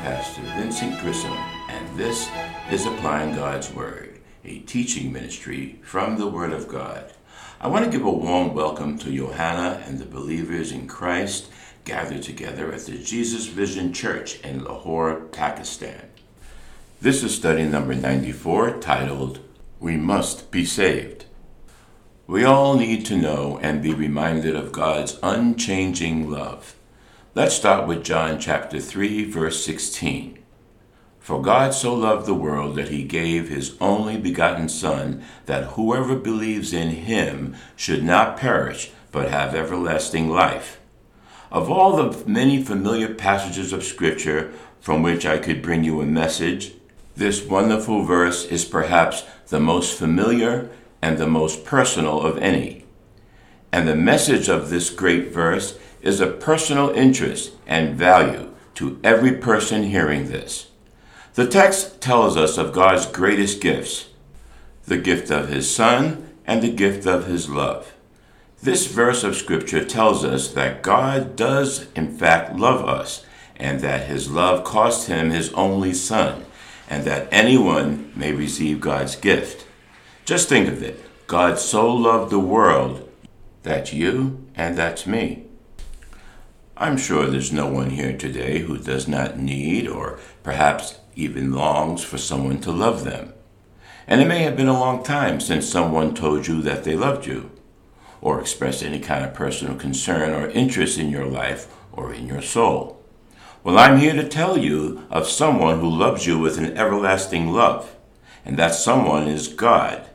Pastor Vincent Grissom, and this is Applying God's Word, a teaching ministry from the Word of God. I want to give a warm welcome to Johanna and the believers in Christ gathered together at the Jesus Vision Church in Lahore, Pakistan. This is study number 94 titled, We Must Be Saved. We all need to know and be reminded of God's unchanging love. Let's start with John chapter 3, verse 16. For God so loved the world that he gave his only begotten Son, that whoever believes in him should not perish, but have everlasting life. Of all the many familiar passages of Scripture from which I could bring you a message, this wonderful verse is perhaps the most familiar and the most personal of any. And the message of this great verse is of personal interest and value to every person hearing this. The text tells us of God's greatest gifts the gift of His Son and the gift of His love. This verse of Scripture tells us that God does, in fact, love us, and that His love cost Him His only Son, and that anyone may receive God's gift. Just think of it God so loved the world, that you and that's me. I'm sure there's no one here today who does not need or perhaps even longs for someone to love them. And it may have been a long time since someone told you that they loved you, or expressed any kind of personal concern or interest in your life or in your soul. Well, I'm here to tell you of someone who loves you with an everlasting love, and that someone is God.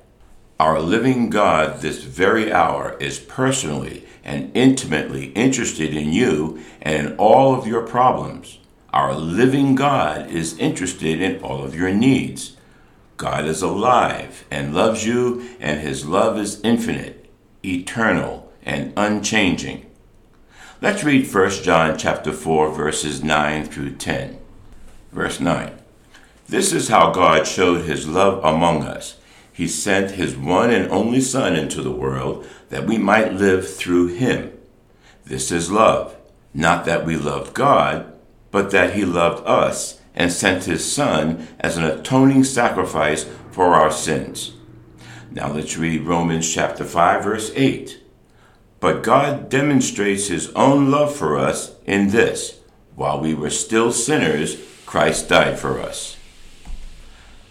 Our living God this very hour is personally and intimately interested in you and in all of your problems. Our living God is interested in all of your needs. God is alive and loves you, and his love is infinite, eternal, and unchanging. Let's read 1 John chapter 4 verses 9 through 10. Verse 9. This is how God showed his love among us he sent his one and only Son into the world that we might live through him. This is love, not that we loved God, but that he loved us and sent his Son as an atoning sacrifice for our sins. Now let's read Romans chapter 5 verse 8. But God demonstrates his own love for us in this, while we were still sinners, Christ died for us.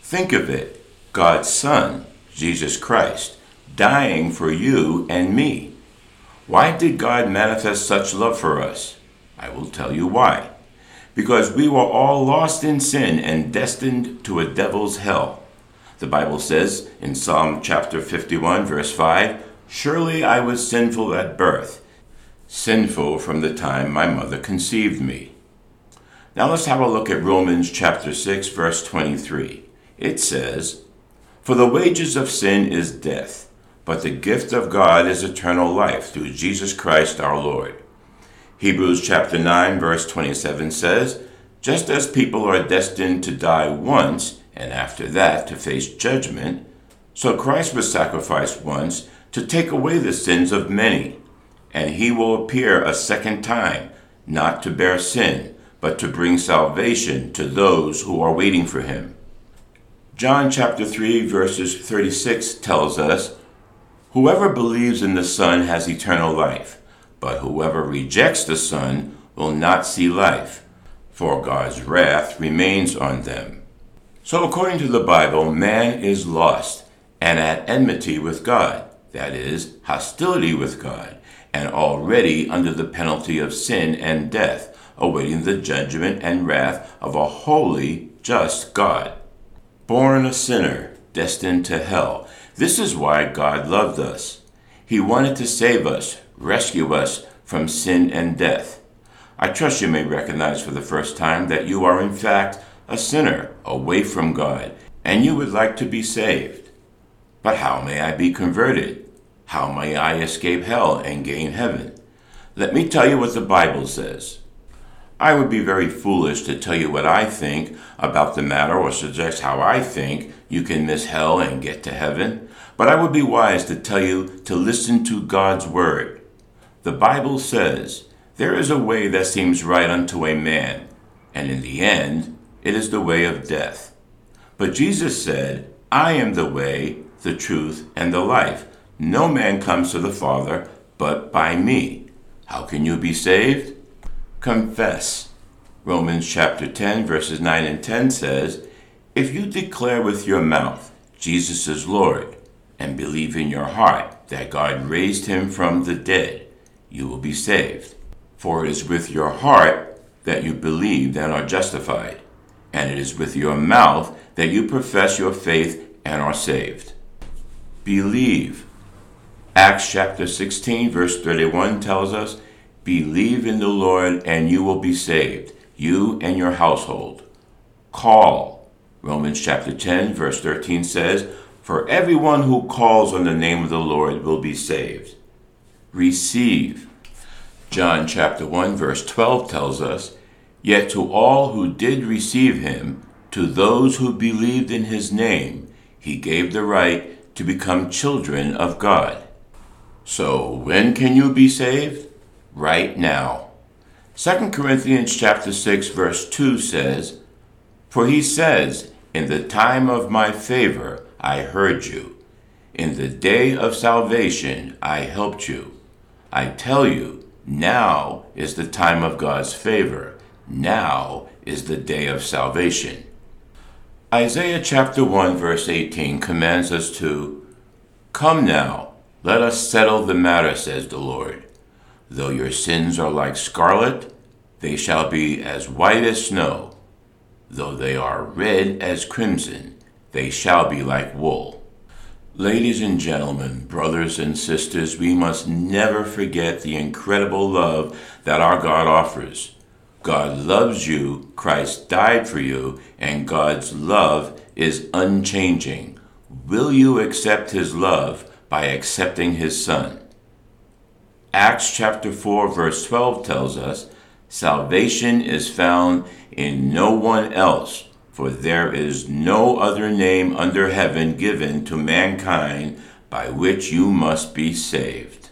Think of it God's Son, Jesus Christ, dying for you and me. Why did God manifest such love for us? I will tell you why. Because we were all lost in sin and destined to a devil's hell. The Bible says in Psalm chapter 51, verse 5 Surely I was sinful at birth, sinful from the time my mother conceived me. Now let's have a look at Romans chapter 6, verse 23. It says, for the wages of sin is death, but the gift of God is eternal life through Jesus Christ our Lord. Hebrews chapter 9 verse 27 says, just as people are destined to die once and after that to face judgment, so Christ was sacrificed once to take away the sins of many, and he will appear a second time, not to bear sin, but to bring salvation to those who are waiting for him. John chapter 3, verses 36 tells us Whoever believes in the Son has eternal life, but whoever rejects the Son will not see life, for God's wrath remains on them. So, according to the Bible, man is lost and at enmity with God, that is, hostility with God, and already under the penalty of sin and death, awaiting the judgment and wrath of a holy, just God born a sinner, destined to hell. This is why God loved us. He wanted to save us, rescue us from sin and death. I trust you may recognize for the first time that you are, in fact, a sinner away from God, and you would like to be saved. But how may I be converted? How may I escape hell and gain heaven? Let me tell you what the Bible says. I would be very foolish to tell you what I think about the matter or suggest how I think you can miss hell and get to heaven, but I would be wise to tell you to listen to God's Word. The Bible says, There is a way that seems right unto a man, and in the end, it is the way of death. But Jesus said, I am the way, the truth, and the life. No man comes to the Father but by me. How can you be saved? Confess. Romans chapter 10, verses 9 and 10 says, If you declare with your mouth Jesus is Lord, and believe in your heart that God raised him from the dead, you will be saved. For it is with your heart that you believe and are justified, and it is with your mouth that you profess your faith and are saved. Believe. Acts chapter 16, verse 31 tells us, Believe in the Lord, and you will be saved, you and your household. Call. Romans chapter 10, verse 13 says, For everyone who calls on the name of the Lord will be saved. Receive. John chapter 1, verse 12 tells us, Yet to all who did receive him, to those who believed in his name, he gave the right to become children of God. So, when can you be saved? Right now. 2 Corinthians chapter 6 verse 2 says, For he says, In the time of my favor I heard you. In the day of salvation I helped you. I tell you, now is the time of God's favor. Now is the day of salvation. Isaiah chapter 1 verse 18 commands us to Come now, let us settle the matter, says the Lord. Though your sins are like scarlet, they shall be as white as snow. Though they are red as crimson, they shall be like wool. Ladies and gentlemen, brothers and sisters, we must never forget the incredible love that our God offers. God loves you, Christ died for you, and God's love is unchanging. Will you accept his love by accepting his Son? Acts chapter 4, verse 12 tells us salvation is found in no one else, for there is no other name under heaven given to mankind by which you must be saved.